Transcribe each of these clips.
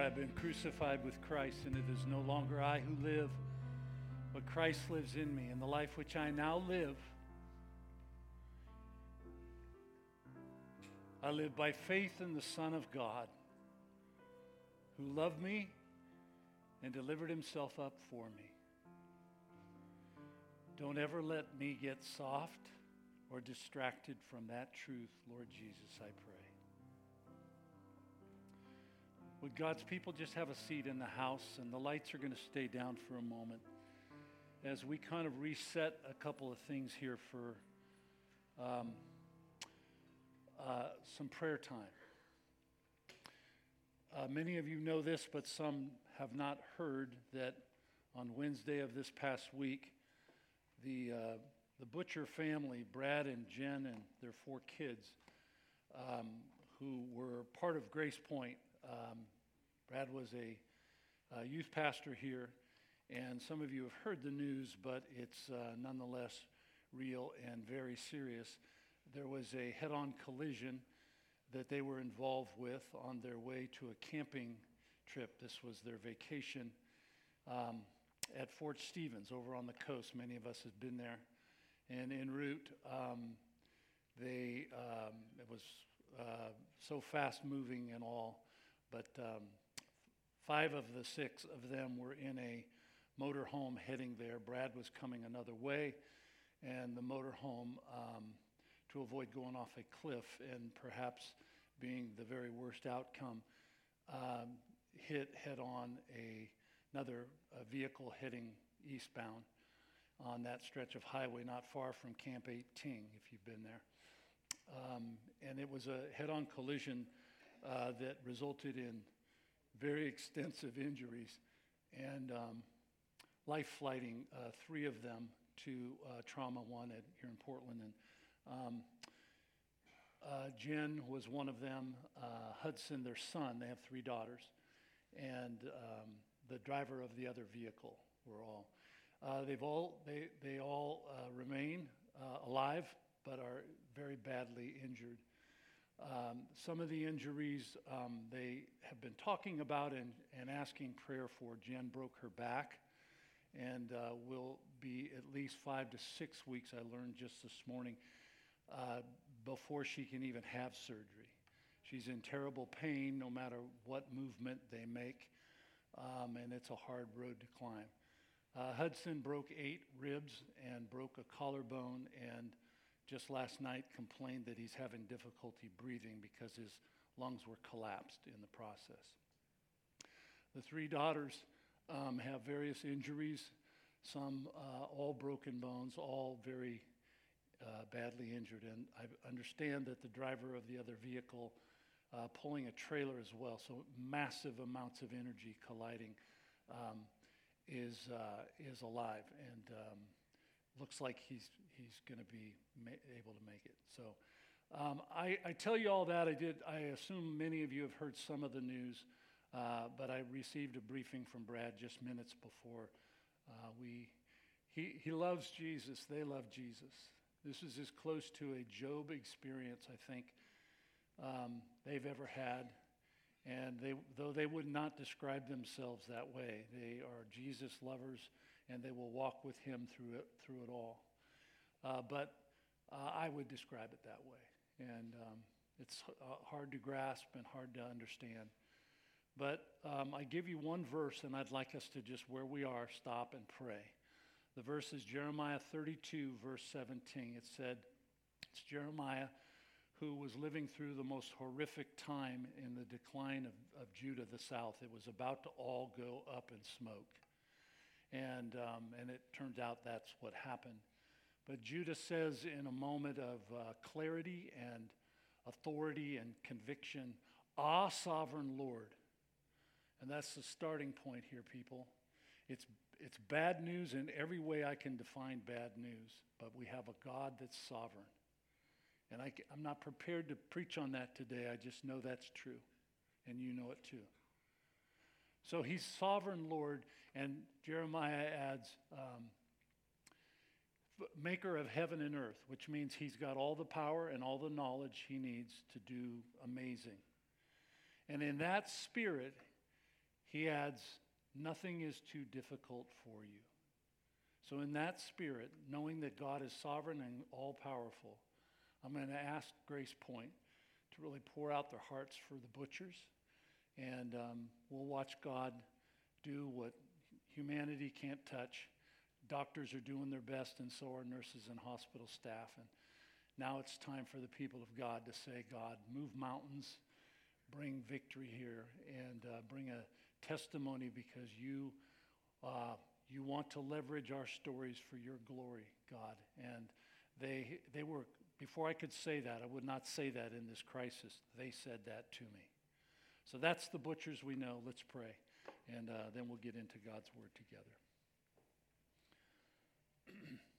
I have been crucified with Christ, and it is no longer I who live, but Christ lives in me. And the life which I now live, I live by faith in the Son of God, who loved me and delivered himself up for me. Don't ever let me get soft or distracted from that truth, Lord Jesus, I pray. Would God's people just have a seat in the house and the lights are going to stay down for a moment as we kind of reset a couple of things here for um, uh, some prayer time. Uh, many of you know this, but some have not heard that on Wednesday of this past week, the, uh, the Butcher family, Brad and Jen and their four kids, um, who were part of Grace Point, um, Brad was a, a, youth pastor here, and some of you have heard the news, but it's uh, nonetheless real and very serious. There was a head on collision that they were involved with on their way to a camping trip. This was their vacation um, at Fort Stevens over on the coast. Many of us have been there. And en route, um, they, um, it was uh, so fast moving and all, but um, five of the six of them were in a motorhome heading there. Brad was coming another way, and the motorhome, um, to avoid going off a cliff and perhaps being the very worst outcome, um, hit head on a, another a vehicle heading eastbound on that stretch of highway not far from Camp 18, if you've been there. Um, and it was a head on collision uh, that resulted in very extensive injuries and um, life flighting uh, three of them to uh, Trauma One at, here in Portland. And um, uh, Jen was one of them. Uh, Hudson, their son, they have three daughters, and um, the driver of the other vehicle were all. Uh, they've all they they all uh, remain alive, but are very badly injured. Um, some of the injuries um, they have been talking about and, and asking prayer for. Jen broke her back and uh, will be at least five to six weeks, I learned just this morning, uh, before she can even have surgery. She's in terrible pain no matter what movement they make, um, and it's a hard road to climb. Uh, Hudson broke eight ribs and broke a collarbone, and just last night complained that he's having difficulty breathing because his lungs were collapsed in the process. The three daughters um, have various injuries, some uh, all broken bones, all very uh, badly injured. And I understand that the driver of the other vehicle uh, pulling a trailer as well, so massive amounts of energy colliding, um, is, uh, is alive and um, looks like he's, he's going to be ma- able to make it. So um, I, I, tell you all that. I did. I assume many of you have heard some of the news, uh, but I received a briefing from Brad just minutes before uh, we. He, he loves Jesus. They love Jesus. This is as close to a Job experience, I think, um, they've ever had. And they, though they would not describe themselves that way, they are Jesus lovers and they will walk with him through it, through it all. Uh, but uh, I would describe it that way. And um, it's uh, hard to grasp and hard to understand. But um, I give you one verse, and I'd like us to just, where we are, stop and pray. The verse is Jeremiah 32, verse 17. It said, It's Jeremiah who was living through the most horrific time in the decline of, of Judah, the south. It was about to all go up in smoke. And, um, and it turns out that's what happened. But Judah says, in a moment of uh, clarity and authority and conviction, Ah, sovereign Lord. And that's the starting point here, people. It's it's bad news in every way I can define bad news, but we have a God that's sovereign. And I, am not prepared to preach on that today. I just know that's true, and you know it too. So he's sovereign Lord, and Jeremiah adds, um, maker of heaven and earth, which means he's got all the power and all the knowledge he needs to do amazing. And in that spirit, he adds, Nothing is too difficult for you. So, in that spirit, knowing that God is sovereign and all powerful, I'm going to ask Grace Point to really pour out their hearts for the butchers. And um, we'll watch God do what humanity can't touch. Doctors are doing their best, and so are nurses and hospital staff. And now it's time for the people of God to say, God, move mountains, bring victory here, and uh, bring a testimony because you, uh, you want to leverage our stories for your glory, God. And they, they were, before I could say that, I would not say that in this crisis. They said that to me. So that's the butchers we know. Let's pray. And uh, then we'll get into God's word together.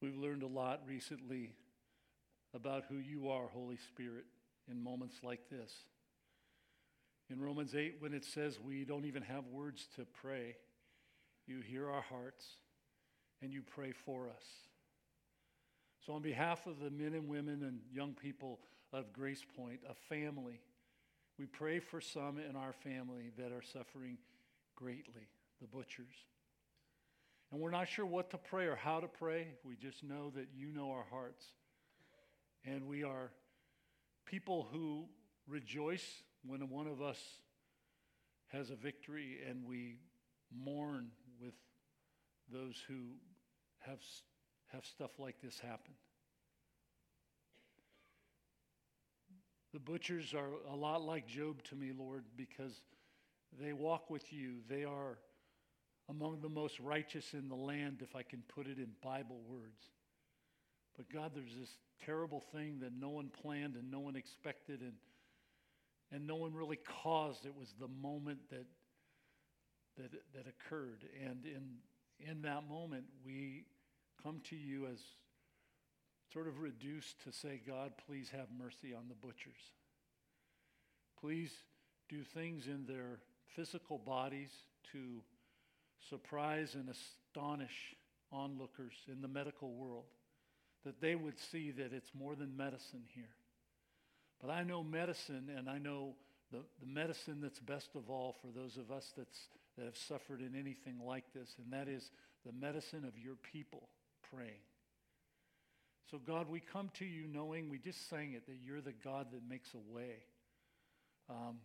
We've learned a lot recently about who you are, Holy Spirit, in moments like this. In Romans 8, when it says we don't even have words to pray, you hear our hearts and you pray for us. So, on behalf of the men and women and young people of Grace Point, a family, we pray for some in our family that are suffering greatly, the butchers. And we're not sure what to pray or how to pray. We just know that you know our hearts. And we are people who rejoice when one of us has a victory and we mourn with those who have, have stuff like this happen. The butchers are a lot like Job to me, Lord, because they walk with you. They are among the most righteous in the land, if I can put it in Bible words. But God, there's this terrible thing that no one planned and no one expected and, and no one really caused. It was the moment that, that, that occurred. And in, in that moment, we come to you as sort of reduced to say, God, please have mercy on the butchers. Please do things in their physical bodies to surprise and astonish onlookers in the medical world, that they would see that it's more than medicine here. But I know medicine, and I know the, the medicine that's best of all for those of us that's, that have suffered in anything like this, and that is the medicine of your people praying. So, God, we come to you knowing, we just sang it, that you're the God that makes a way. Um,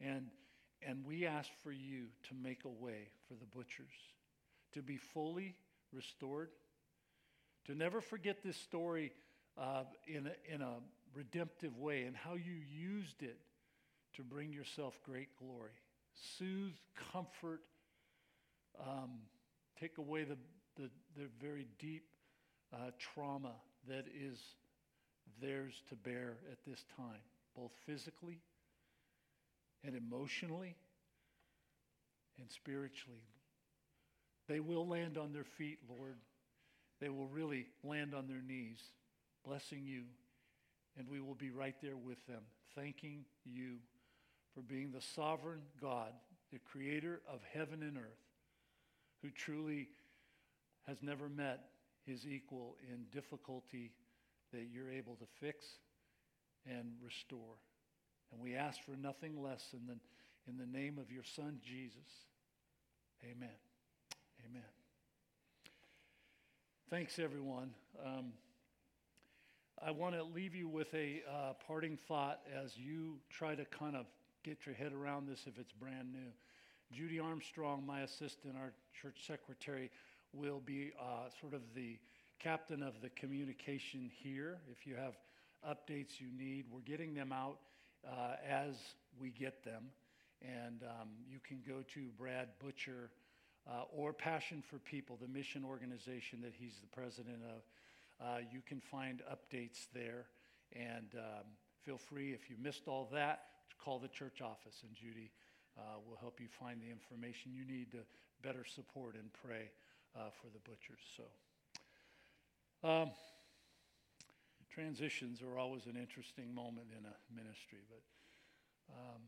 and and we ask for you to make a way for the butchers to be fully restored, to never forget this story uh, in, a, in a redemptive way and how you used it to bring yourself great glory. Soothe, comfort, um, take away the, the, the very deep uh, trauma that is theirs to bear at this time, both physically and emotionally and spiritually. They will land on their feet, Lord. They will really land on their knees, blessing you. And we will be right there with them, thanking you for being the sovereign God, the creator of heaven and earth, who truly has never met his equal in difficulty that you're able to fix and restore. And we ask for nothing less in the, in the name of your Son, Jesus. Amen. Amen. Thanks, everyone. Um, I want to leave you with a uh, parting thought as you try to kind of get your head around this if it's brand new. Judy Armstrong, my assistant, our church secretary, will be uh, sort of the captain of the communication here. If you have updates you need, we're getting them out uh, as we get them. And um, you can go to Brad Butcher uh, or Passion for People, the mission organization that he's the president of. Uh, you can find updates there. And um, feel free, if you missed all that, call the church office, and Judy uh, will help you find the information you need to better support and pray uh, for the butchers. So, um, transitions are always an interesting moment in a ministry, but um,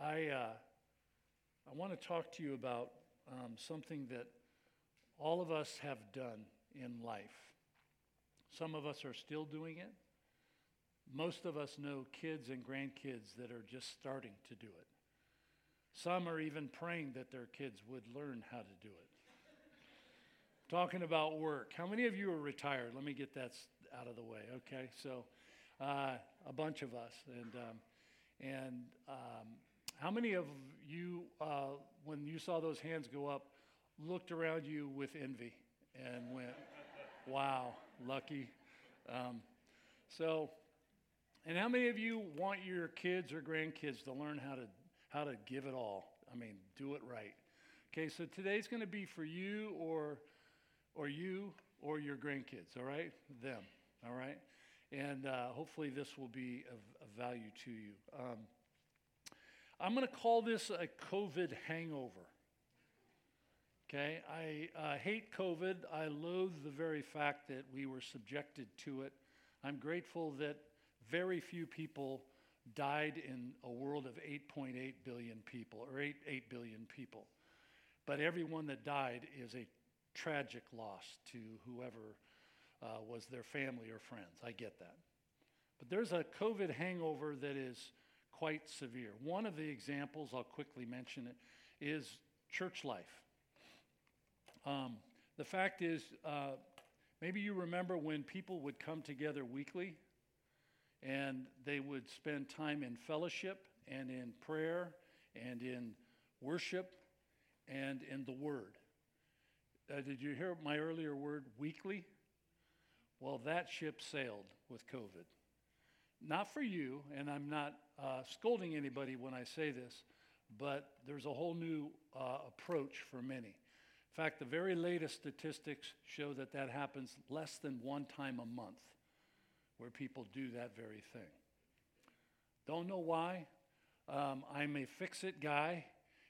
I, uh, I want to talk to you about um, something that all of us have done in life. Some of us are still doing it. Most of us know kids and grandkids that are just starting to do it. Some are even praying that their kids would learn how to do it. Talking about work. How many of you are retired? Let me get that out of the way, okay? So, uh, a bunch of us. And, um, and um, how many of you, uh, when you saw those hands go up, looked around you with envy and went, wow, lucky? Um, so, and how many of you want your kids or grandkids to learn how to how to give it all? I mean, do it right. Okay, so today's going to be for you or or you or your grandkids, all right? Them, all right? And uh, hopefully this will be of, of value to you. Um, I'm going to call this a COVID hangover. Okay, I uh, hate COVID. I loathe the very fact that we were subjected to it. I'm grateful that very few people died in a world of 8.8 billion people, or 8, 8 billion people. But everyone that died is a tragic loss to whoever uh, was their family or friends. I get that. But there's a COVID hangover that is quite severe. One of the examples, I'll quickly mention it, is church life. Um, the fact is, uh, maybe you remember when people would come together weekly and they would spend time in fellowship and in prayer and in worship and in the Word. Uh, did you hear my earlier word, weekly? Well, that ship sailed with COVID. Not for you, and I'm not uh, scolding anybody when I say this, but there's a whole new uh, approach for many. In fact, the very latest statistics show that that happens less than one time a month where people do that very thing. Don't know why. Um, I'm a fix it guy,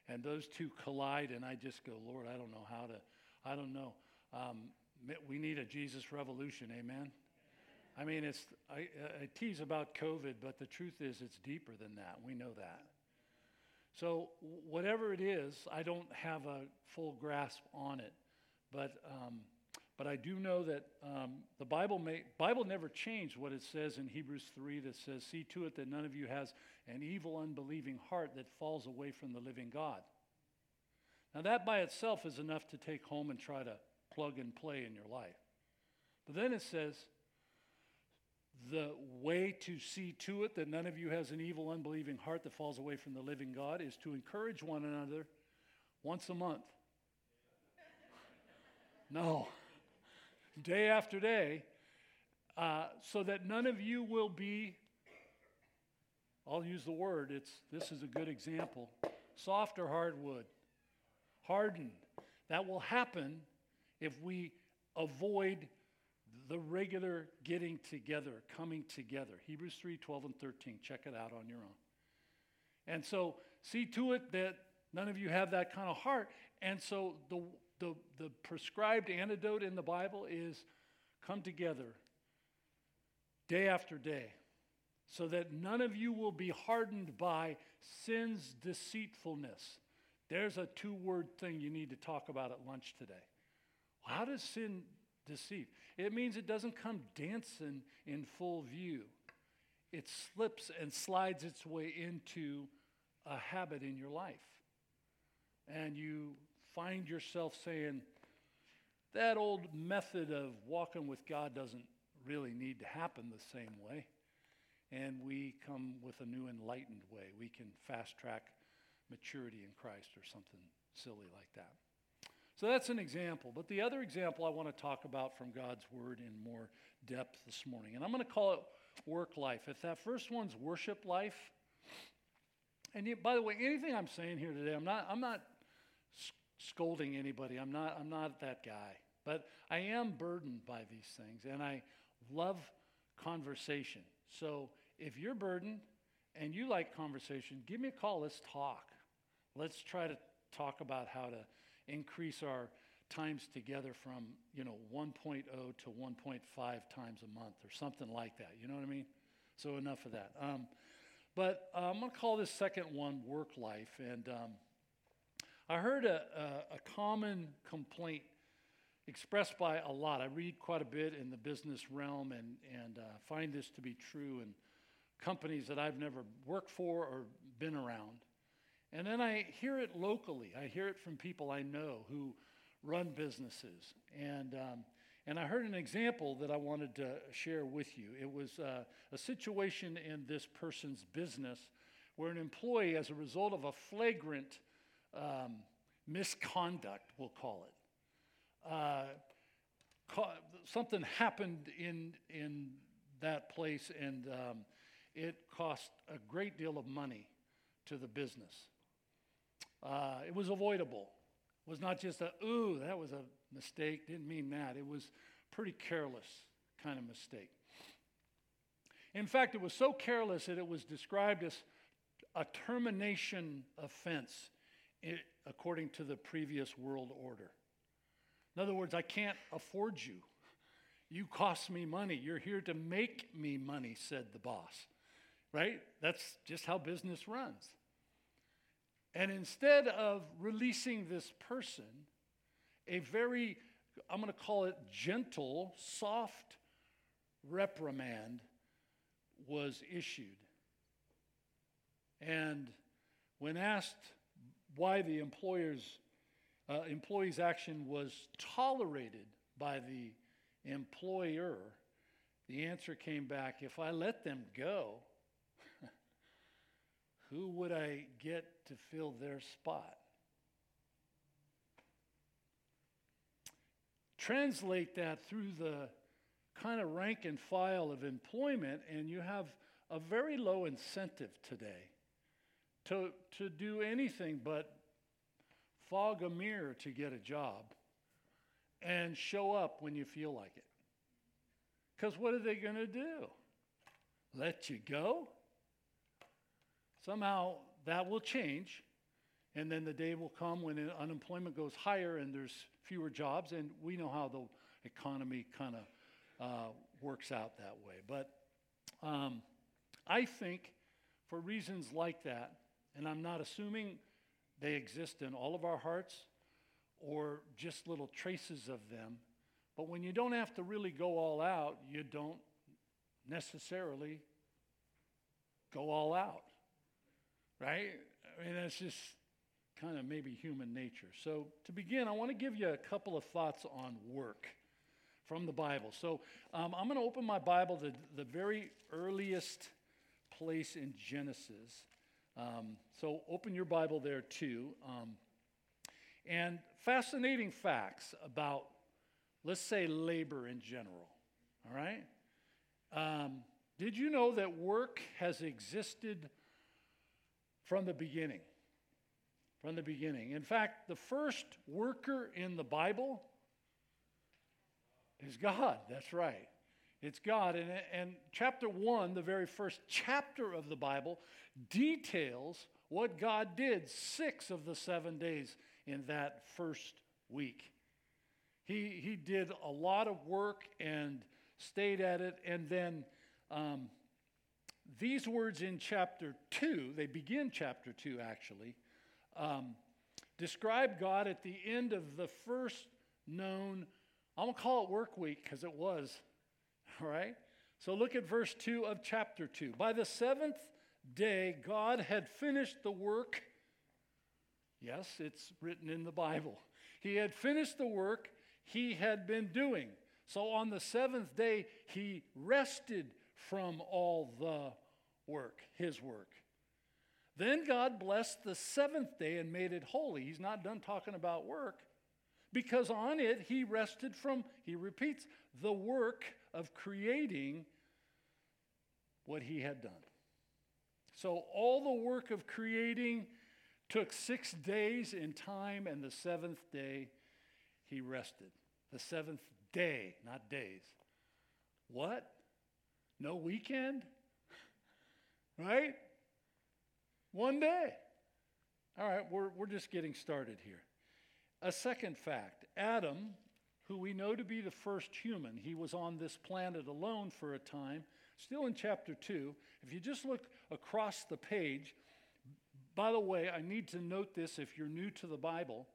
and those two collide, and I just go, Lord, I don't know how to, I don't know. Um, we need a Jesus revolution, amen? I mean, it's, I, I tease about COVID, but the truth is it's deeper than that. We know that. So, whatever it is, I don't have a full grasp on it. But um, but I do know that um, the Bible, may, Bible never changed what it says in Hebrews 3 that says, See to it that none of you has an evil, unbelieving heart that falls away from the living God. Now, that by itself is enough to take home and try to plug and play in your life. But then it says, the way to see to it that none of you has an evil, unbelieving heart that falls away from the living God is to encourage one another once a month. No day after day, uh, so that none of you will be, I'll use the word, it's, this is a good example, soft or hardwood, hardened. That will happen if we avoid the regular getting together, coming together. Hebrews 3 12 and 13. Check it out on your own. And so see to it that none of you have that kind of heart. And so the, the, the prescribed antidote in the Bible is come together day after day so that none of you will be hardened by sin's deceitfulness. There's a two word thing you need to talk about at lunch today. How does sin deceive? It means it doesn't come dancing in full view, it slips and slides its way into a habit in your life. And you find yourself saying, that old method of walking with God doesn't really need to happen the same way. And we come with a new enlightened way. We can fast track maturity in Christ or something silly like that. So that's an example. But the other example I want to talk about from God's Word in more depth this morning, and I'm going to call it work life. If that first one's worship life, and you, by the way, anything I'm saying here today, I'm not, I'm not scolding anybody. I'm not, I'm not that guy. But I am burdened by these things, and I love conversation. So if you're burdened and you like conversation, give me a call. Let's talk. Let's try to talk about how to increase our times together from, you know, 1.0 to 1.5 times a month or something like that. You know what I mean? So enough of that. Um, but uh, I'm going to call this second one work life. And um, I heard a, a, a, common complaint expressed by a lot. I read quite a bit in the business realm and, and uh, find this to be true in companies that I've never worked for or been around. And then I hear it locally. I hear it from people I know who run businesses. And, um, and I heard an example that I wanted to share with you. It was uh, a situation in this person's business where an employee, as a result of a flagrant um, misconduct, we'll call it, uh, ca- something happened in, in that place and um, it cost a great deal of money to the business. Uh, it was avoidable. It was not just a, ooh, that was a mistake. Didn't mean that. It was pretty careless kind of mistake. In fact, it was so careless that it was described as a termination offense it, according to the previous world order. In other words, I can't afford you. You cost me money. You're here to make me money, said the boss. Right? That's just how business runs. And instead of releasing this person, a very, I'm going to call it gentle, soft reprimand was issued. And when asked why the employer's uh, employee's action was tolerated by the employer, the answer came back if I let them go, who would I get to fill their spot? Translate that through the kind of rank and file of employment, and you have a very low incentive today to, to do anything but fog a mirror to get a job and show up when you feel like it. Because what are they going to do? Let you go? Somehow that will change, and then the day will come when unemployment goes higher and there's fewer jobs, and we know how the economy kind of uh, works out that way. But um, I think for reasons like that, and I'm not assuming they exist in all of our hearts or just little traces of them, but when you don't have to really go all out, you don't necessarily go all out right? I mean, that's just kind of maybe human nature. So, to begin, I want to give you a couple of thoughts on work from the Bible. So, um, I'm going to open my Bible to the very earliest place in Genesis. Um, so, open your Bible there too. Um, and fascinating facts about, let's say, labor in general. All right? Um, did you know that work has existed from the beginning. From the beginning. In fact, the first worker in the Bible is God. That's right. It's God. And, and chapter one, the very first chapter of the Bible, details what God did six of the seven days in that first week. He, he did a lot of work and stayed at it, and then um, these words in chapter 2, they begin chapter 2 actually, um, describe God at the end of the first known, I'm going to call it work week because it was, all right? So look at verse 2 of chapter 2. By the seventh day, God had finished the work. Yes, it's written in the Bible. He had finished the work he had been doing. So on the seventh day, he rested from all the work, his work. Then God blessed the seventh day and made it holy. He's not done talking about work because on it he rested from, he repeats, the work of creating what he had done. So all the work of creating took six days in time, and the seventh day he rested. The seventh day, not days. What? No weekend? Right? One day. All right, we're, we're just getting started here. A second fact Adam, who we know to be the first human, he was on this planet alone for a time, still in chapter 2. If you just look across the page, by the way, I need to note this if you're new to the Bible.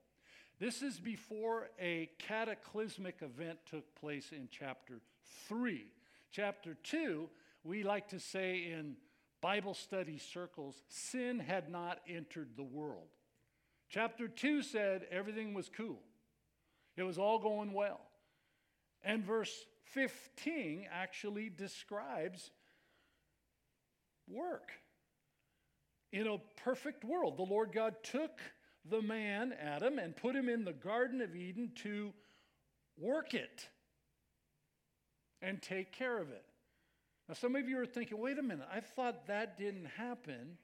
This is before a cataclysmic event took place in chapter 3. Chapter 2, we like to say in Bible study circles, sin had not entered the world. Chapter 2 said everything was cool, it was all going well. And verse 15 actually describes work. In a perfect world, the Lord God took the man, Adam, and put him in the Garden of Eden to work it and take care of it. Now, some of you are thinking, wait a minute, I thought that didn't happen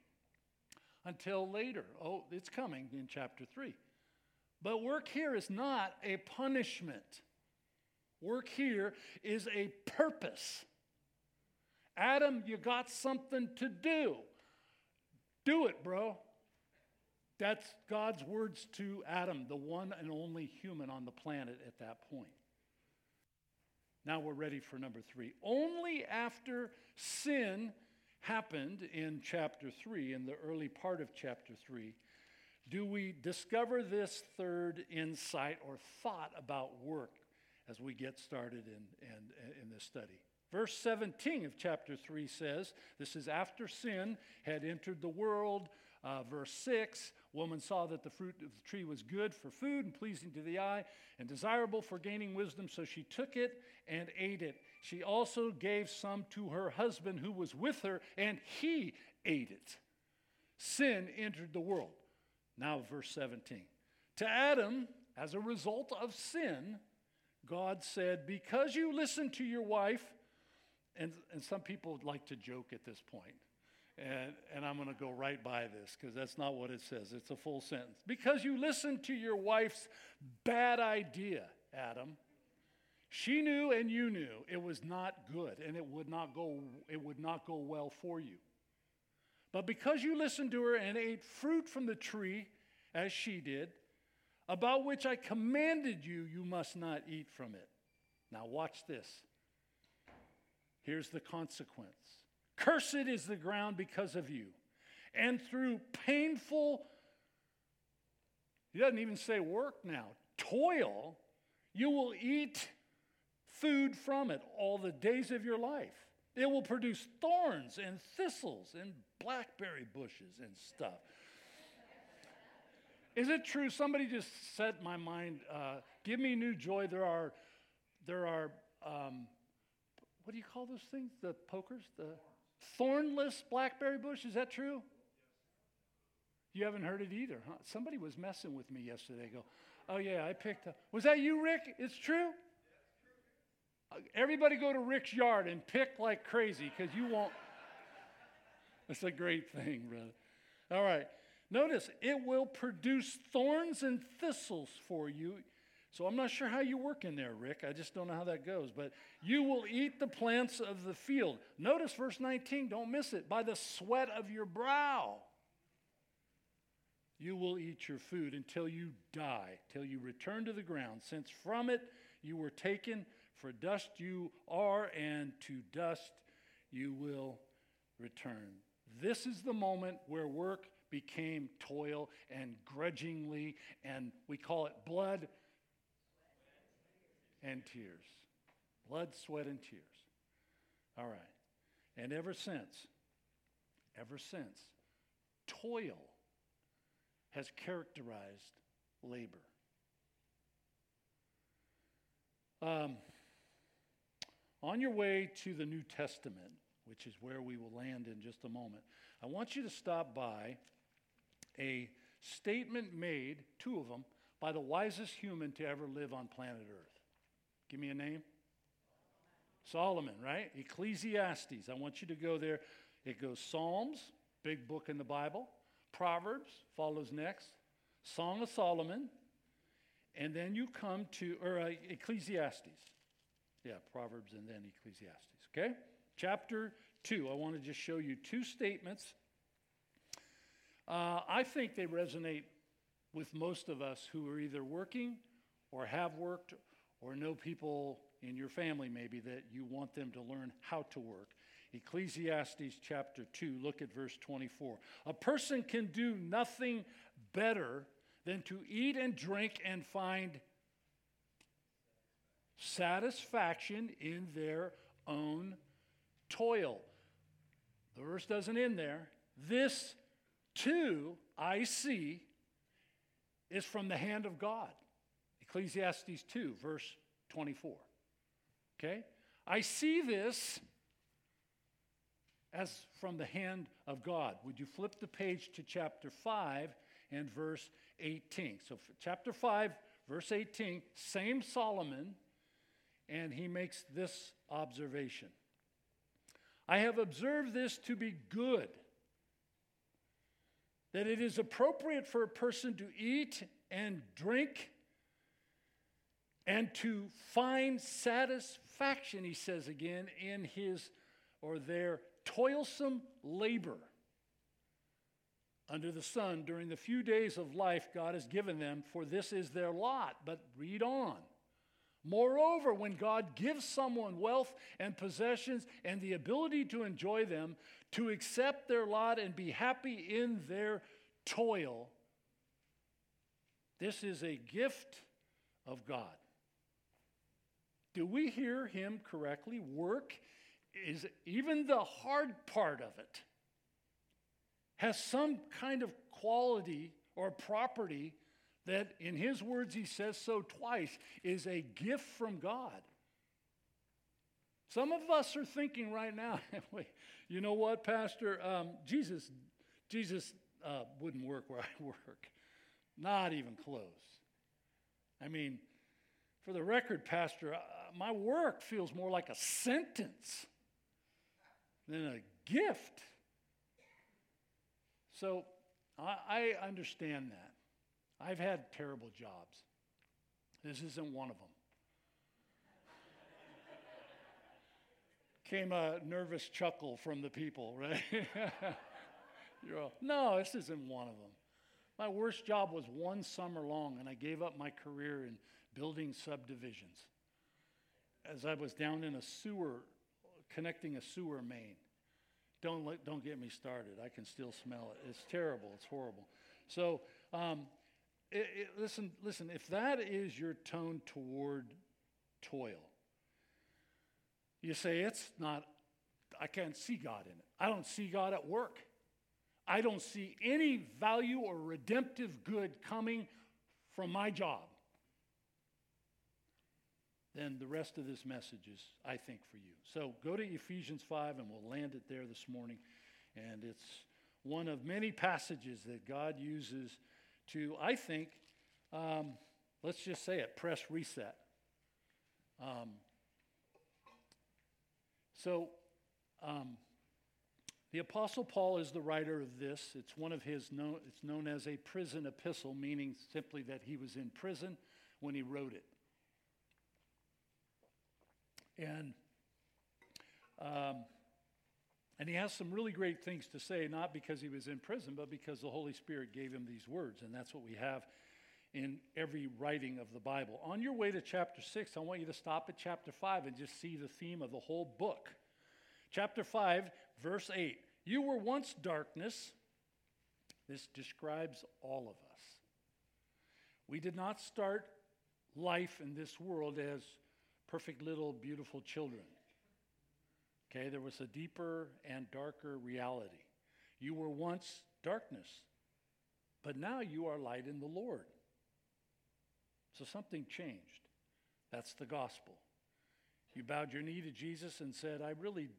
until later. Oh, it's coming in chapter 3. But work here is not a punishment, work here is a purpose. Adam, you got something to do. Do it, bro. That's God's words to Adam, the one and only human on the planet at that point. Now we're ready for number three. Only after sin happened in chapter 3, in the early part of chapter 3, do we discover this third insight or thought about work as we get started in, in, in this study. Verse 17 of chapter 3 says, This is after sin had entered the world. Uh, verse 6 Woman saw that the fruit of the tree was good for food and pleasing to the eye and desirable for gaining wisdom, so she took it and ate it. She also gave some to her husband who was with her, and he ate it. Sin entered the world. Now, verse 17. To Adam, as a result of sin, God said, Because you listened to your wife, and, and some people like to joke at this point and, and I'm going to go right by this because that's not what it says. It's a full sentence. Because you listened to your wife's bad idea, Adam. She knew and you knew it was not good and it would not go, it would not go well for you. But because you listened to her and ate fruit from the tree, as she did, about which I commanded you, you must not eat from it. Now, watch this. Here's the consequence Cursed is the ground because of you. And through painful, he doesn't even say work now, toil, you will eat food from it all the days of your life. It will produce thorns and thistles and blackberry bushes and stuff. Is it true? Somebody just set my mind. Uh, give me new joy. There are, there are, um, what do you call those things? The pokers, the Thornless blackberry bush, is that true? You haven't heard it either, huh? Somebody was messing with me yesterday. Go, oh yeah, I picked up. Was that you, Rick? It's true? Everybody go to Rick's yard and pick like crazy because you won't. It's a great thing, brother. All right. Notice, it will produce thorns and thistles for you. So I'm not sure how you work in there, Rick. I just don't know how that goes. But you will eat the plants of the field. Notice verse 19, don't miss it. By the sweat of your brow, you will eat your food until you die, till you return to the ground, since from it you were taken. For dust you are, and to dust you will return. This is the moment where work became toil and grudgingly, and we call it blood and tears. Blood, sweat, and tears. All right. And ever since, ever since, toil has characterized labor. Um, on your way to the New Testament, which is where we will land in just a moment, I want you to stop by a statement made, two of them, by the wisest human to ever live on planet Earth. Give me a name. Solomon, right? Ecclesiastes. I want you to go there. It goes Psalms, big book in the Bible. Proverbs follows next. Song of Solomon. And then you come to, or uh, Ecclesiastes. Yeah, Proverbs and then Ecclesiastes. Okay? Chapter 2. I want to just show you two statements. Uh, I think they resonate with most of us who are either working or have worked or know people in your family maybe that you want them to learn how to work. Ecclesiastes chapter 2, look at verse 24. A person can do nothing better than to eat and drink and find satisfaction in their own toil. The verse doesn't end there. This too I see is from the hand of God. Ecclesiastes 2, verse 24. Okay? I see this as from the hand of God. Would you flip the page to chapter 5 and verse 18? So, chapter 5, verse 18, same Solomon, and he makes this observation I have observed this to be good, that it is appropriate for a person to eat and drink and to find satisfaction, he says again, in his or their toilsome labor under the sun during the few days of life God has given them, for this is their lot. But read on. Moreover, when God gives someone wealth and possessions and the ability to enjoy them, to accept their lot and be happy in their toil, this is a gift of God. Do we hear him correctly? Work is even the hard part of it has some kind of quality or property that, in his words, he says so twice, is a gift from God. Some of us are thinking right now, you know what, Pastor? Um, Jesus, Jesus uh, wouldn't work where I work. Not even close. I mean, for the record, Pastor, my work feels more like a sentence than a gift. So I, I understand that. I've had terrible jobs. This isn't one of them. Came a nervous chuckle from the people, right? You're all, no, this isn't one of them. My worst job was one summer long, and I gave up my career in building subdivisions as I was down in a sewer, connecting a sewer main. Don't, let, don't get me started. I can still smell it. It's terrible. It's horrible. So, um, it, it, listen, listen, if that is your tone toward toil, you say, it's not, I can't see God in it. I don't see God at work. I don't see any value or redemptive good coming from my job. Then the rest of this message is, I think, for you. So go to Ephesians 5 and we'll land it there this morning. And it's one of many passages that God uses to, I think, um, let's just say it, press reset. Um, so, um, the Apostle Paul is the writer of this. It's one of his, known, it's known as a prison epistle, meaning simply that he was in prison when he wrote it. And, um, and he has some really great things to say, not because he was in prison, but because the Holy Spirit gave him these words. And that's what we have in every writing of the Bible. On your way to chapter 6, I want you to stop at chapter 5 and just see the theme of the whole book. Chapter 5, verse 8. You were once darkness. This describes all of us. We did not start life in this world as perfect little beautiful children. Okay, there was a deeper and darker reality. You were once darkness, but now you are light in the Lord. So something changed. That's the gospel. You bowed your knee to Jesus and said, I really,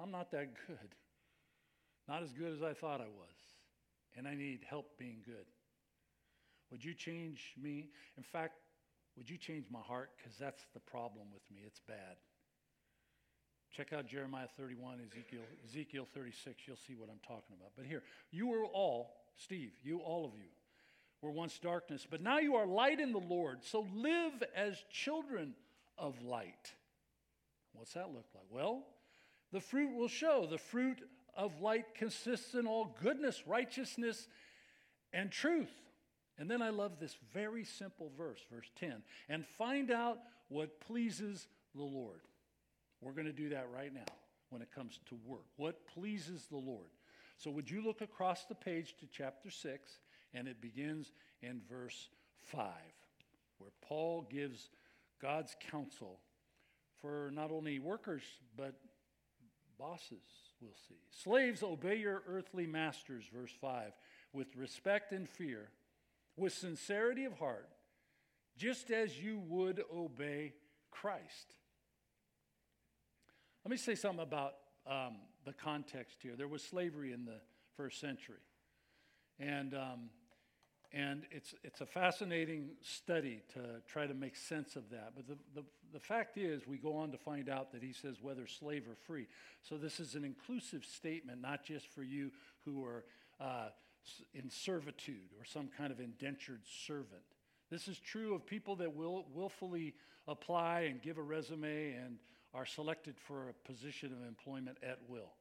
I'm not that good. Not as good as I thought I was. And I need help being good. Would you change me? In fact, would you change my heart? Because that's the problem with me. It's bad. Check out Jeremiah 31, Ezekiel, Ezekiel 36. You'll see what I'm talking about. But here, you were all, Steve, you, all of you, were once darkness, but now you are light in the Lord. So live as children of light. What's that look like? Well, the fruit will show. The fruit of light consists in all goodness, righteousness, and truth. And then I love this very simple verse, verse 10. And find out what pleases the Lord. We're going to do that right now when it comes to work. What pleases the Lord? So, would you look across the page to chapter 6, and it begins in verse 5, where Paul gives God's counsel for not only workers, but bosses, we'll see. Slaves, obey your earthly masters, verse 5, with respect and fear, with sincerity of heart, just as you would obey Christ. Let me say something about um, the context here. There was slavery in the first century. And um, and it's, it's a fascinating study to try to make sense of that. But the, the, the fact is, we go on to find out that he says whether slave or free. So this is an inclusive statement, not just for you who are uh, in servitude or some kind of indentured servant. This is true of people that will willfully apply and give a resume and are selected for a position of employment at will.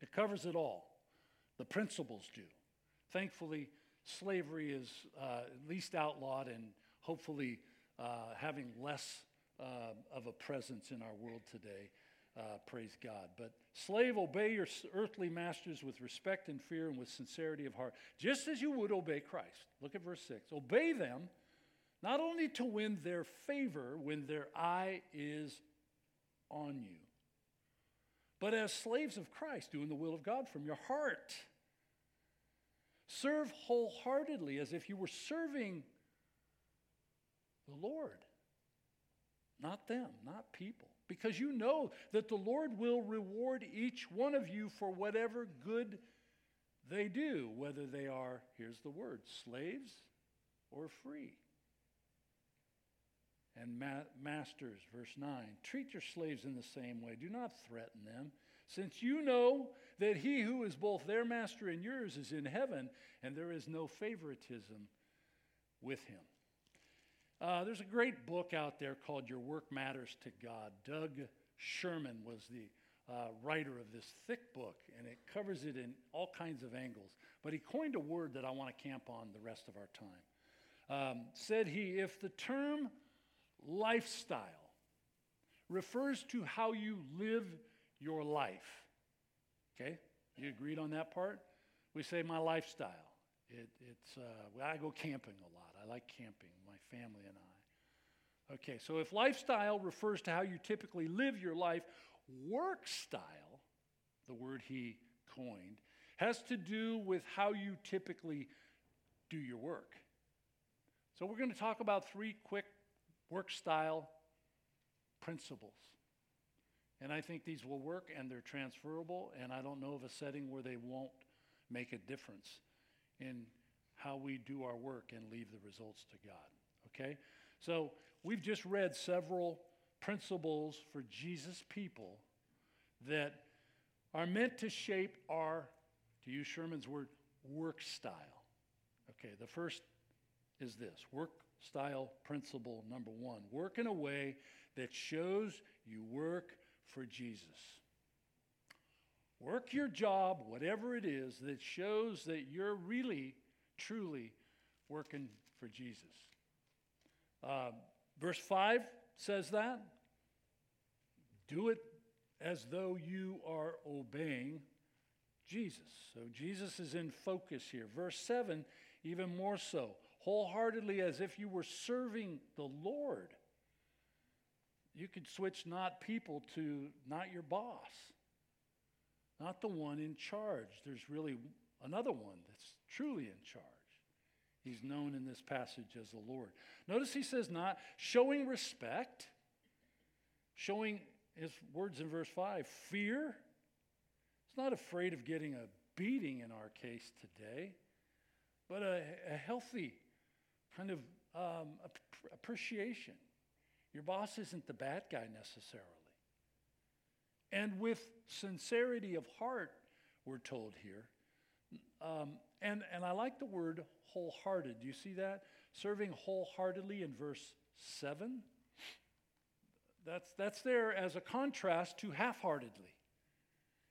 It covers it all. The principles do. Thankfully, slavery is uh, at least outlawed and hopefully uh, having less uh, of a presence in our world today. Uh, praise God. But slave, obey your earthly masters with respect and fear and with sincerity of heart, just as you would obey Christ. Look at verse 6. Obey them not only to win their favor when their eye is on you, but as slaves of Christ, doing the will of God from your heart. Serve wholeheartedly as if you were serving the Lord, not them, not people. Because you know that the Lord will reward each one of you for whatever good they do, whether they are, here's the word, slaves or free. And ma- masters, verse 9, treat your slaves in the same way. Do not threaten them since you know that he who is both their master and yours is in heaven, and there is no favoritism with him. Uh, there's a great book out there called Your Work Matters to God. Doug Sherman was the uh, writer of this thick book, and it covers it in all kinds of angles. But he coined a word that I want to camp on the rest of our time. Um, said he, if the term lifestyle refers to how you live your life. Okay? You agreed on that part? We say my lifestyle. It, it's, uh, I go camping a lot. I like camping, my family and I. Okay, so if lifestyle refers to how you typically live your life, work style, the word he coined, has to do with how you typically do your work. So we're going to talk about three quick work style principles. And I think these will work and they're transferable, and I don't know of a setting where they won't make a difference in how we do our work and leave the results to God. Okay? So we've just read several principles for Jesus' people that are meant to shape our, to use Sherman's word, work style. Okay, the first is this work style principle number one work in a way that shows you work for Jesus. Work your job, whatever it is, that shows that you're really, truly working for Jesus. Uh, verse 5 says that. Do it as though you are obeying Jesus. So Jesus is in focus here. Verse 7, even more so. Wholeheartedly as if you were serving the Lord you could switch not people to not your boss. Not the one in charge. There's really another one that's truly in charge. He's known in this passage as the Lord. Notice he says, not showing respect, showing his words in verse 5 fear. He's not afraid of getting a beating in our case today, but a, a healthy kind of um, appreciation. Your boss isn't the bad guy necessarily. And with sincerity of heart, we're told here. Um, and, and I like the word wholehearted. Do you see that? Serving wholeheartedly in verse 7. That's, that's there as a contrast to half heartedly.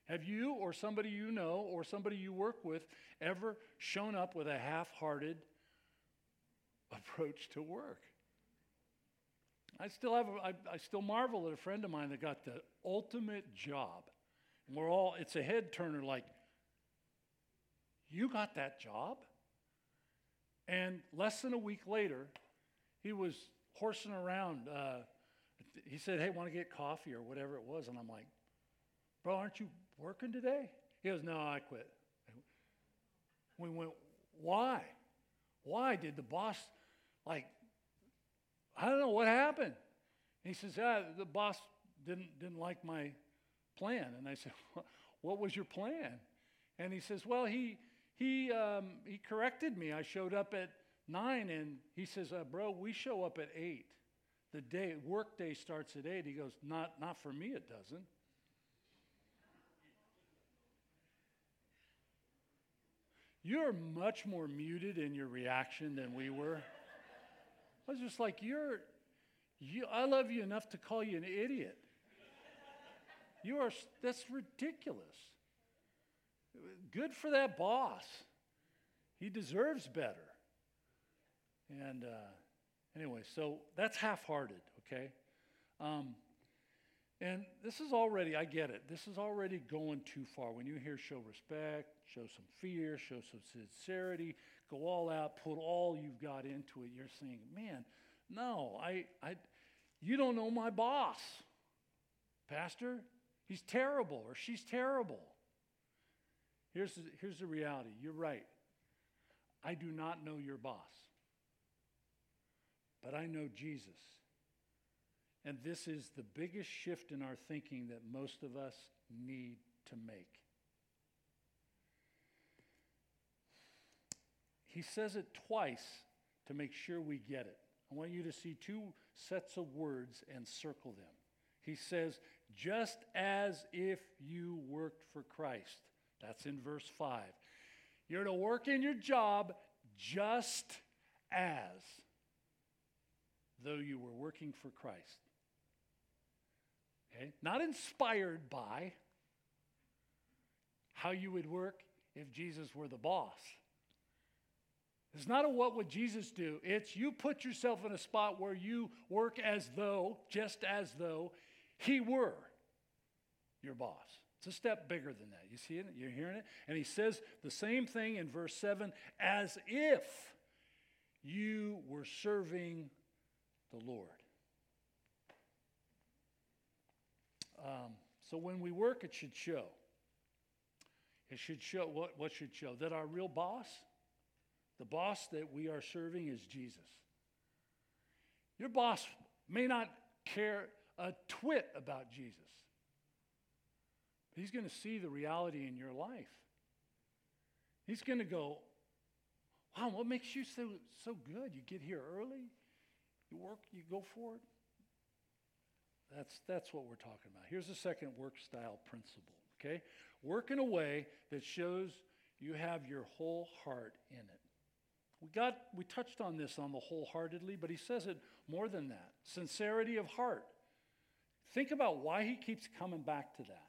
Have you or somebody you know or somebody you work with ever shown up with a half hearted approach to work? I still have, a, I, I still marvel at a friend of mine that got the ultimate job. And we're all, it's a head turner like, you got that job? And less than a week later, he was horsing around. Uh, he said, Hey, want to get coffee or whatever it was? And I'm like, Bro, aren't you working today? He goes, No, I quit. We went, Why? Why did the boss, like, I don't know what happened. he says, Yeah, the boss didn't, didn't like my plan. And I said, What was your plan? And he says, Well, he, he, um, he corrected me. I showed up at nine, and he says, uh, Bro, we show up at eight. The day work day starts at eight. He goes, Not, not for me, it doesn't. You're much more muted in your reaction than we were. I was just like, You're, you, I love you enough to call you an idiot. You are, that's ridiculous. Good for that boss. He deserves better. And uh, anyway, so that's half hearted, okay? Um, and this is already, I get it, this is already going too far. When you hear show respect, show some fear, show some sincerity, go all out, put all you've got into it, you're saying, man, no, I, I, you don't know my boss, Pastor. He's terrible or she's terrible. Here's the, here's the reality you're right. I do not know your boss, but I know Jesus. And this is the biggest shift in our thinking that most of us need to make. He says it twice to make sure we get it. I want you to see two sets of words and circle them. He says, just as if you worked for Christ. That's in verse 5. You're to work in your job just as though you were working for Christ. Okay? Not inspired by how you would work if Jesus were the boss. It's not a what would Jesus do. It's you put yourself in a spot where you work as though, just as though, he were your boss. It's a step bigger than that. You see it? You're hearing it? And he says the same thing in verse 7 as if you were serving the Lord. Um, so when we work, it should show. It should show what, what should show? That our real boss, the boss that we are serving, is Jesus. Your boss may not care a twit about Jesus. but He's going to see the reality in your life. He's going to go, Wow, what makes you so, so good? You get here early, you work, you go for it. That's, that's what we're talking about. Here's the second work style principle, okay? Work in a way that shows you have your whole heart in it. We got we touched on this on the wholeheartedly, but he says it more than that. Sincerity of heart. Think about why he keeps coming back to that.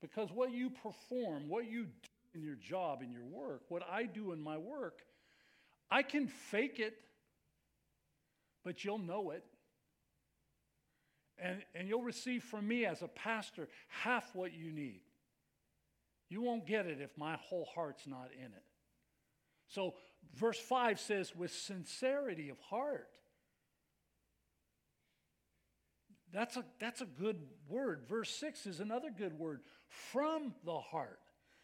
Because what you perform, what you do in your job, in your work, what I do in my work, I can fake it, but you'll know it. And, and you'll receive from me as a pastor half what you need. You won't get it if my whole heart's not in it. So, verse 5 says, with sincerity of heart. That's a, that's a good word. Verse 6 is another good word from the heart.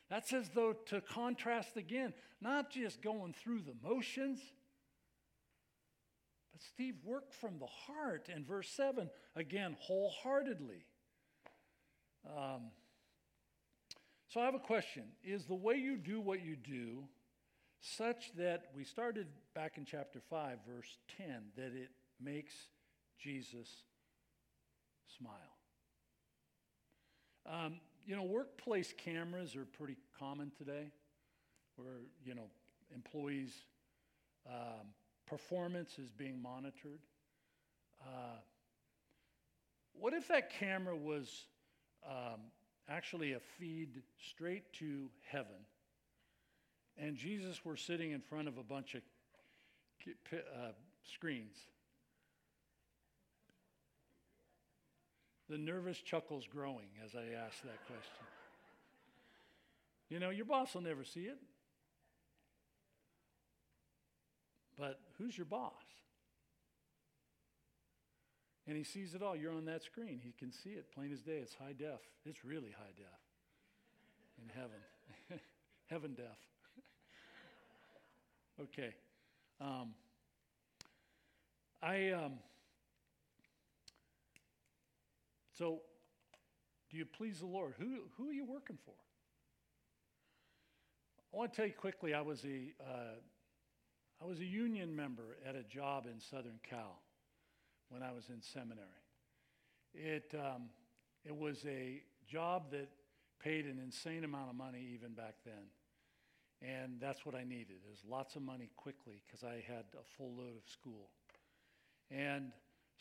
That's as though to contrast again, not just going through the motions, but Steve worked from the heart. And verse 7, again, wholeheartedly. Um, so I have a question Is the way you do what you do such that we started back in chapter 5, verse 10, that it makes Jesus smile? Um, you know, workplace cameras are pretty common today, where, you know, employees' um, performance is being monitored. Uh, what if that camera was um, actually a feed straight to heaven, and Jesus were sitting in front of a bunch of uh, screens? The nervous chuckles growing as I ask that question. You know, your boss will never see it. But who's your boss? And he sees it all. You're on that screen. He can see it plain as day. It's high def. It's really high def in heaven. heaven def. Okay. Um, I. Um, so, do you please the Lord? Who, who are you working for? I want to tell you quickly. I was a uh, I was a union member at a job in Southern Cal when I was in seminary. It, um, it was a job that paid an insane amount of money even back then. And that's what I needed, is lots of money quickly because I had a full load of school. And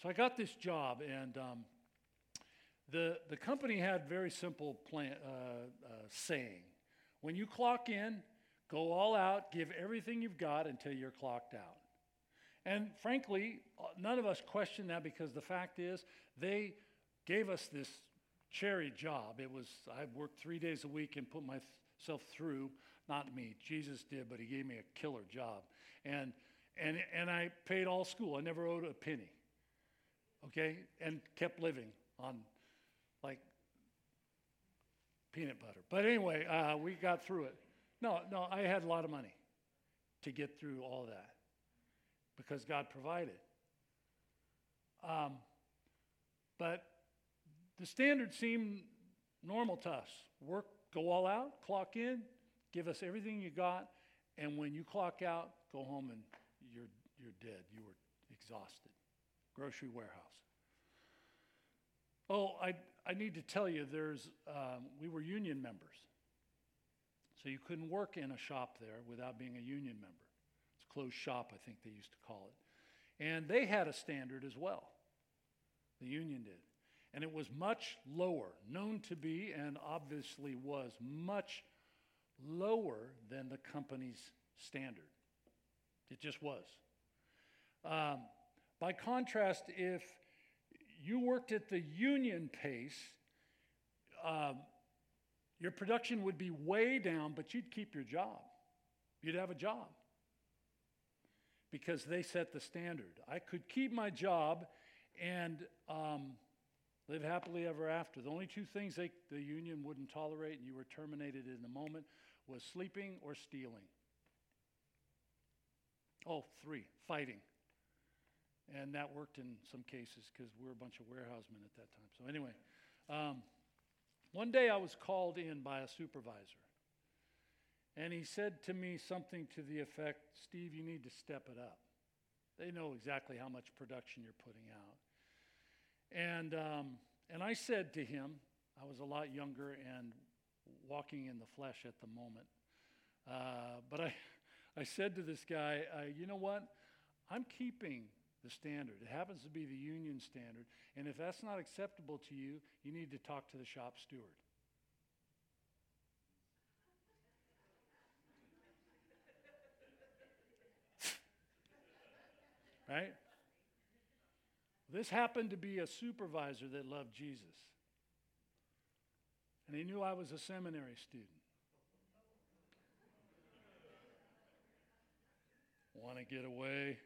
so I got this job, and um, the, the company had very simple plan, uh, uh, saying. When you clock in, Go all out, give everything you've got until you're clocked out. And frankly, uh, none of us question that because the fact is, they gave us this cherry job. It was, I worked three days a week and put myself through, not me, Jesus did, but he gave me a killer job. And, and, and I paid all school. I never owed a penny. Okay? And kept living on like peanut butter. But anyway, uh, we got through it. No, no, I had a lot of money to get through all that because God provided. Um, but the standard seemed normal to us. Work, go all out, clock in, give us everything you got, and when you clock out, go home and you're, you're dead. You were exhausted. Grocery warehouse. Oh, I, I need to tell you, there's, um, we were union members. So you couldn't work in a shop there without being a union member. It's closed shop, I think they used to call it. And they had a standard as well. The union did. And it was much lower, known to be, and obviously was much lower than the company's standard. It just was. Um, by contrast, if you worked at the union pace, um, your production would be way down, but you'd keep your job. You'd have a job because they set the standard. I could keep my job and um, live happily ever after. The only two things they, the union wouldn't tolerate, and you were terminated in a moment, was sleeping or stealing. Oh, three, fighting. And that worked in some cases because we were a bunch of warehousemen at that time. So, anyway. Um, one day I was called in by a supervisor, and he said to me something to the effect Steve, you need to step it up. They know exactly how much production you're putting out. And, um, and I said to him, I was a lot younger and walking in the flesh at the moment. Uh, but I, I said to this guy, uh, you know what? I'm keeping the standard. It happens to be the union standard. And if that's not acceptable to you, you need to talk to the shop steward. right? This happened to be a supervisor that loved Jesus. And he knew I was a seminary student. Want to get away?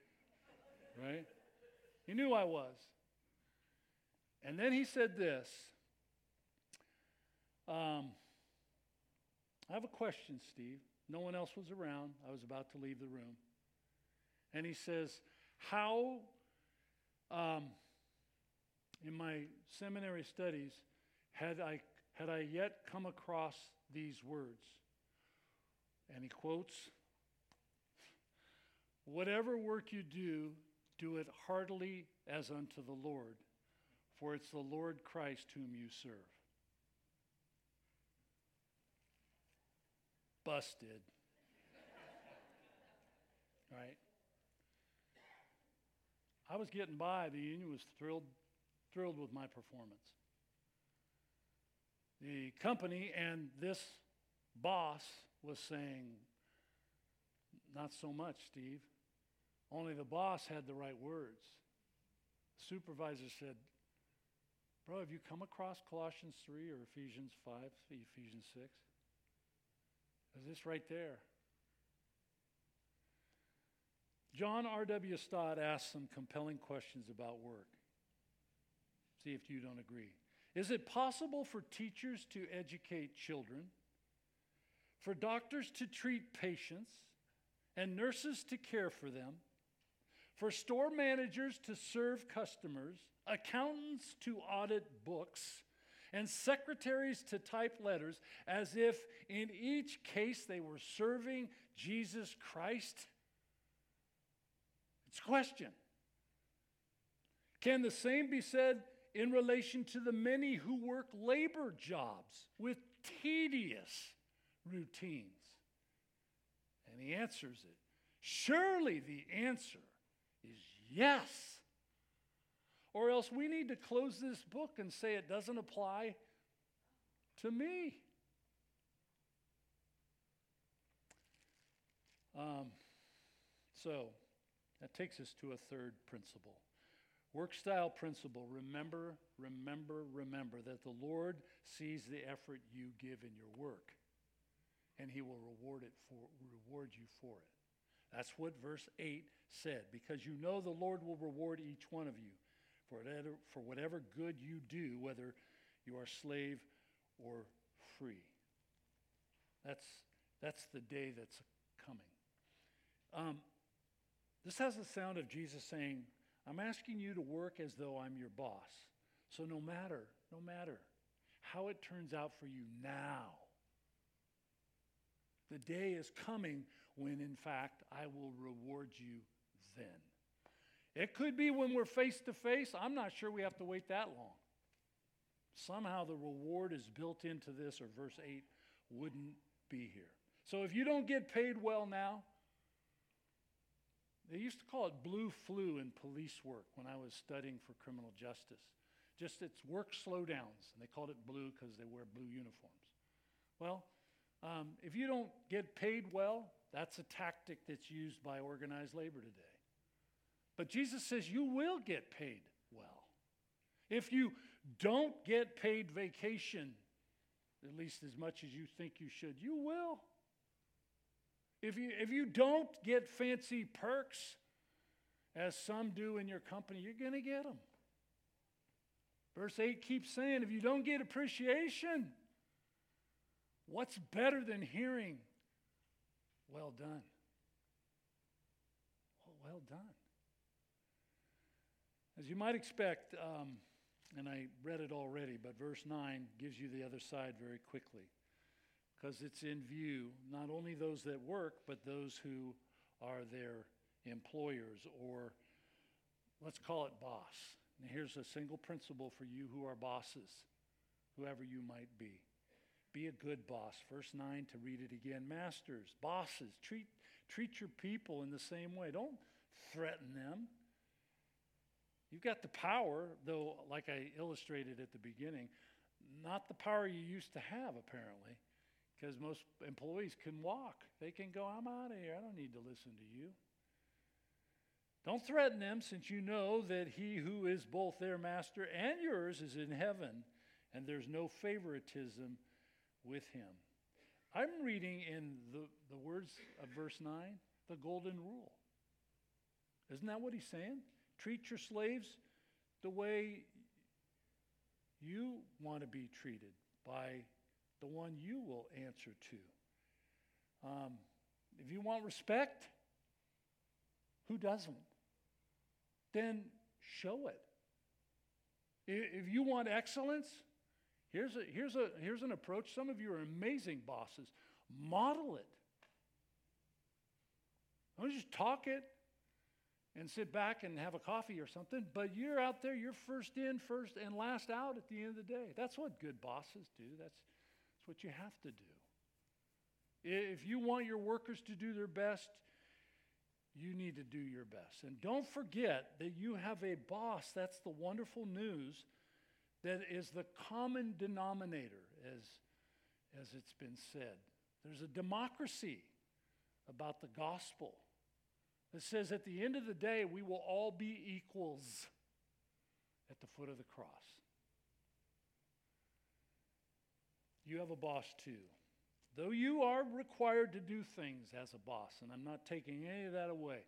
right? He knew I was. And then he said this um, I have a question, Steve. No one else was around. I was about to leave the room. And he says, How, um, in my seminary studies, had I, had I yet come across these words? And he quotes, Whatever work you do, do it heartily as unto the Lord, for it's the Lord Christ whom you serve. Busted. right? I was getting by. The union was thrilled, thrilled with my performance. The company and this boss was saying, Not so much, Steve. Only the boss had the right words. The supervisor said, Bro, have you come across Colossians 3 or Ephesians 5, Ephesians 6? Is this right there? John R.W. Stott asked some compelling questions about work. See if you don't agree. Is it possible for teachers to educate children, for doctors to treat patients, and nurses to care for them, for store managers to serve customers, accountants to audit books, and secretaries to type letters as if in each case they were serving Jesus Christ? It's a question. Can the same be said in relation to the many who work labor jobs with tedious routines? And he answers it. Surely the answer is yes. Or else we need to close this book and say it doesn't apply to me. Um, so that takes us to a third principle. Work style principle. Remember, remember, remember that the Lord sees the effort you give in your work, and He will reward it for reward you for it. That's what verse 8 said, because you know the Lord will reward each one of you for whatever, for whatever good you do, whether you are slave or free. That's, that's the day that's coming. Um, this has the sound of Jesus saying, I'm asking you to work as though I'm your boss. So no matter, no matter how it turns out for you now, the day is coming when, in fact, I will reward you then. It could be when we're face to face. I'm not sure we have to wait that long. Somehow the reward is built into this, or verse 8 wouldn't be here. So if you don't get paid well now, they used to call it blue flu in police work when I was studying for criminal justice. Just it's work slowdowns, and they called it blue because they wear blue uniforms. Well, um, if you don't get paid well, that's a tactic that's used by organized labor today. But Jesus says you will get paid well. If you don't get paid vacation, at least as much as you think you should, you will. If you, if you don't get fancy perks, as some do in your company, you're going to get them. Verse 8 keeps saying, if you don't get appreciation, what's better than hearing, well done? Well, well done. As you might expect, um, and I read it already, but verse 9 gives you the other side very quickly because it's in view not only those that work, but those who are their employers or let's call it boss. And here's a single principle for you who are bosses, whoever you might be. Be a good boss. Verse 9 to read it again. Masters, bosses, treat, treat your people in the same way. Don't threaten them. You've got the power, though, like I illustrated at the beginning, not the power you used to have, apparently, because most employees can walk. They can go, I'm out of here. I don't need to listen to you. Don't threaten them, since you know that he who is both their master and yours is in heaven, and there's no favoritism with him. I'm reading in the, the words of verse 9 the golden rule. Isn't that what he's saying? Treat your slaves the way you want to be treated by the one you will answer to. Um, if you want respect, who doesn't? Then show it. If you want excellence, here's, a, here's, a, here's an approach. Some of you are amazing bosses. Model it. Don't just talk it and sit back and have a coffee or something, but you're out there, you're first in, first, and last out at the end of the day. That's what good bosses do. That's, that's what you have to do. If you want your workers to do their best, you need to do your best. And don't forget that you have a boss. That's the wonderful news that is the common denominator, as, as it's been said. There's a democracy about the gospel that says at the end of the day, we will all be equals at the foot of the cross. You have a boss too. Though you are required to do things as a boss, and I'm not taking any of that away,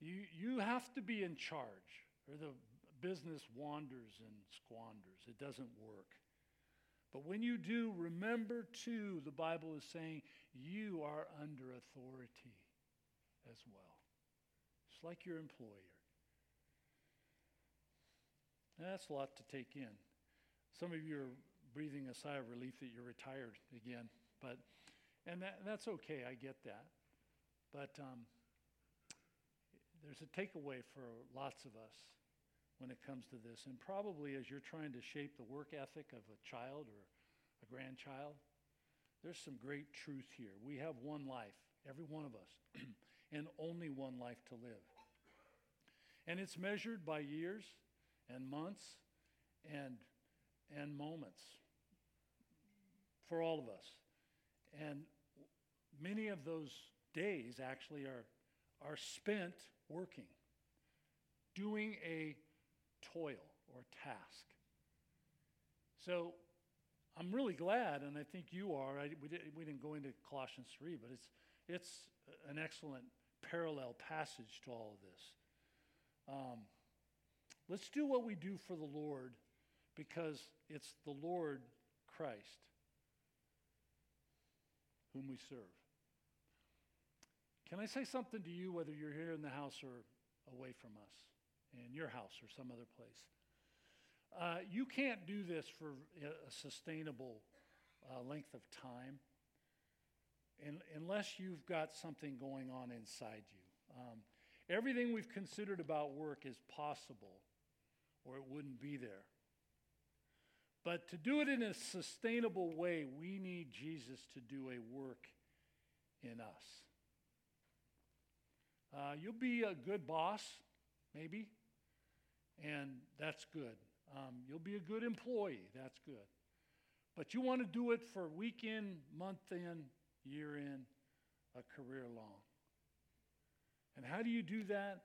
you, you have to be in charge, or the business wanders and squanders. It doesn't work. But when you do, remember too, the Bible is saying you are under authority as well It's like your employer. That's a lot to take in. Some of you are breathing a sigh of relief that you're retired again, but and that, that's okay. I get that, but um, there's a takeaway for lots of us when it comes to this, and probably as you're trying to shape the work ethic of a child or a grandchild, there's some great truth here. We have one life, every one of us. and only one life to live. And it's measured by years and months and, and moments for all of us. And many of those days actually are, are spent working, doing a toil or task. So I'm really glad, and I think you are. I, we, did, we didn't go into Colossians 3, but it's, it's an excellent parallel passage to all of this. Um, let's do what we do for the Lord because it's the Lord Christ whom we serve. Can I say something to you, whether you're here in the house or away from us, in your house or some other place? Uh, you can't do this for a sustainable uh, length of time unless you've got something going on inside you. Um, everything we've considered about work is possible, or it wouldn't be there. But to do it in a sustainable way, we need Jesus to do a work in us. Uh, you'll be a good boss, maybe, and that's good. Um, you'll be a good employee, that's good. But you want to do it for week in, month in, year in, a career long. And how do you do that?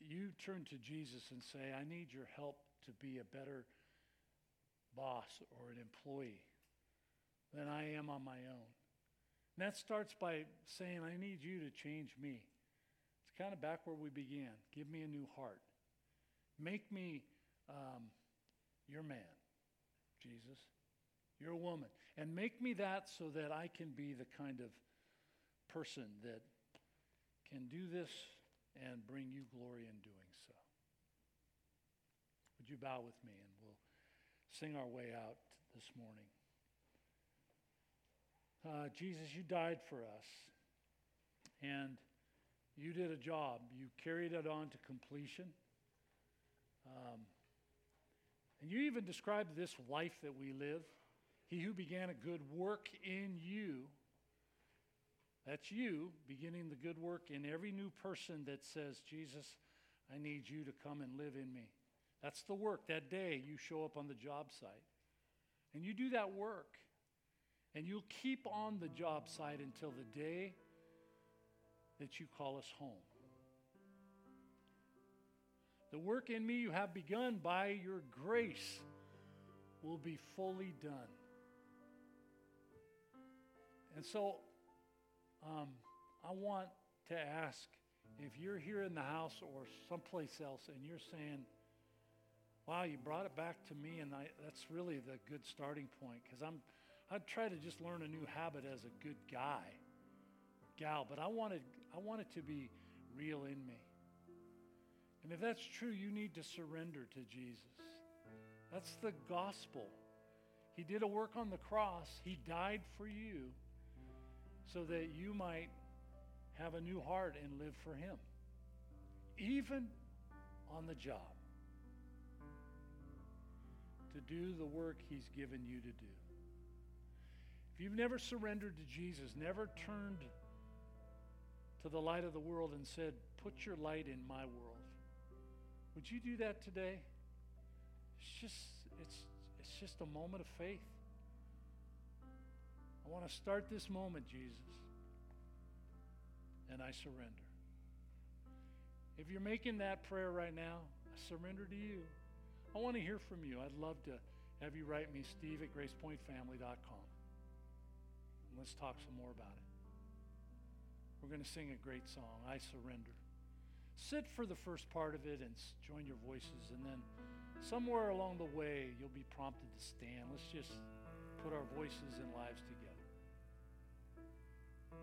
You turn to Jesus and say, I need your help to be a better boss or an employee than I am on my own. And that starts by saying, I need you to change me. It's kind of back where we began. Give me a new heart. Make me um, your man, Jesus. You're a woman. And make me that so that I can be the kind of person that can do this and bring you glory in doing so. Would you bow with me sing our way out this morning? Uh, Jesus, you died for us and you did a job. You carried it on to completion. Um, and you even described this life that we live. He who began a good work in you, that's you beginning the good work in every new person that says, Jesus, I need you to come and live in me. That's the work. That day you show up on the job site. And you do that work. And you'll keep on the job site until the day that you call us home. The work in me you have begun by your grace will be fully done. And so um, I want to ask if you're here in the house or someplace else and you're saying, Wow, you brought it back to me, and I, that's really the good starting point because I'm, I'd try to just learn a new habit as a good guy or gal, but I wanted, I want it to be real in me. And if that's true, you need to surrender to Jesus. That's the gospel. He did a work on the cross, He died for you so that you might have a new heart and live for Him, even on the job, to do the work He's given you to do. If you've never surrendered to Jesus, never turned to the light of the world and said, Put your light in my world, would you do that today? It's just, it's, it's just a moment of faith. I want to start this moment, Jesus, and I surrender. If you're making that prayer right now, I surrender to you. I want to hear from you. I'd love to have you write me, steve at gracepointfamily.com. And let's talk some more about it. We're going to sing a great song, I Surrender. Sit for the first part of it and join your voices, and then somewhere along the way, you'll be prompted to stand. Let's just put our voices and lives together.